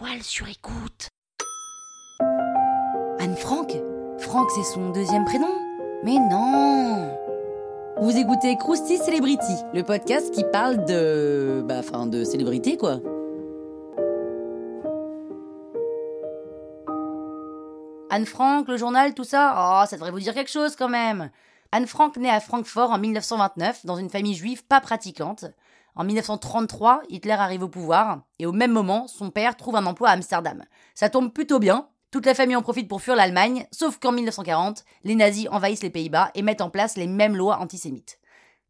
toile sur écoute. Anne Frank? Franck, c'est son deuxième prénom? Mais non Vous écoutez Krusty Celebrity, le podcast qui parle de. Bah, enfin, de célébrité, quoi. Anne Frank, le journal, tout ça? Oh, ça devrait vous dire quelque chose quand même Anne Frank naît à Francfort en 1929 dans une famille juive pas pratiquante. En 1933, Hitler arrive au pouvoir et au même moment, son père trouve un emploi à Amsterdam. Ça tombe plutôt bien. Toute la famille en profite pour fuir l'Allemagne, sauf qu'en 1940, les nazis envahissent les Pays-Bas et mettent en place les mêmes lois antisémites.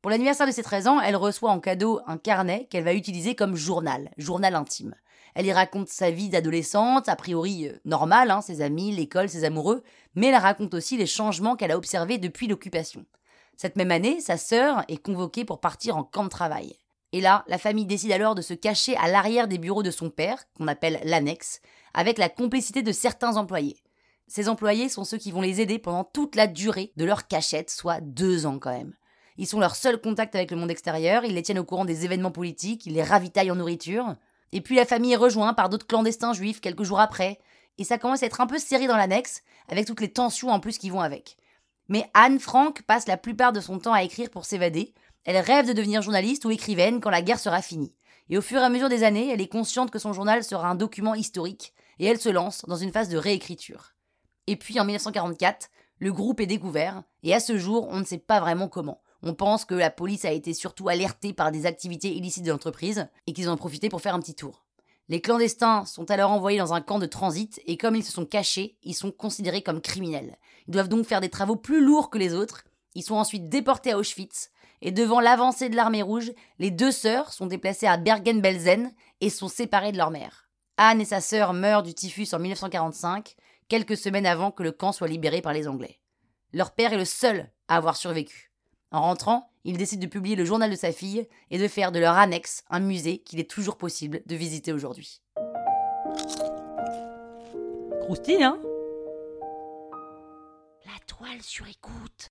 Pour l'anniversaire de ses 13 ans, elle reçoit en cadeau un carnet qu'elle va utiliser comme journal, journal intime. Elle y raconte sa vie d'adolescente, a priori euh, normale, hein, ses amis, l'école, ses amoureux, mais elle raconte aussi les changements qu'elle a observés depuis l'occupation. Cette même année, sa sœur est convoquée pour partir en camp de travail. Et là, la famille décide alors de se cacher à l'arrière des bureaux de son père, qu'on appelle l'annexe, avec la complicité de certains employés. Ces employés sont ceux qui vont les aider pendant toute la durée de leur cachette, soit deux ans quand même. Ils sont leur seul contact avec le monde extérieur, ils les tiennent au courant des événements politiques, ils les ravitaillent en nourriture. Et puis la famille est rejointe par d'autres clandestins juifs quelques jours après, et ça commence à être un peu serré dans l'annexe, avec toutes les tensions en plus qui vont avec. Mais Anne Frank passe la plupart de son temps à écrire pour s'évader. Elle rêve de devenir journaliste ou écrivaine quand la guerre sera finie. Et au fur et à mesure des années, elle est consciente que son journal sera un document historique, et elle se lance dans une phase de réécriture. Et puis en 1944, le groupe est découvert, et à ce jour, on ne sait pas vraiment comment. On pense que la police a été surtout alertée par des activités illicites de l'entreprise et qu'ils en ont profité pour faire un petit tour. Les clandestins sont alors envoyés dans un camp de transit et comme ils se sont cachés, ils sont considérés comme criminels. Ils doivent donc faire des travaux plus lourds que les autres. Ils sont ensuite déportés à Auschwitz et devant l'avancée de l'armée rouge, les deux sœurs sont déplacées à Bergen-Belsen et sont séparées de leur mère. Anne et sa sœur meurent du typhus en 1945, quelques semaines avant que le camp soit libéré par les Anglais. Leur père est le seul à avoir survécu. En rentrant, il décide de publier le journal de sa fille et de faire de leur annexe un musée qu'il est toujours possible de visiter aujourd'hui. Croustille, hein? La toile sur écoute.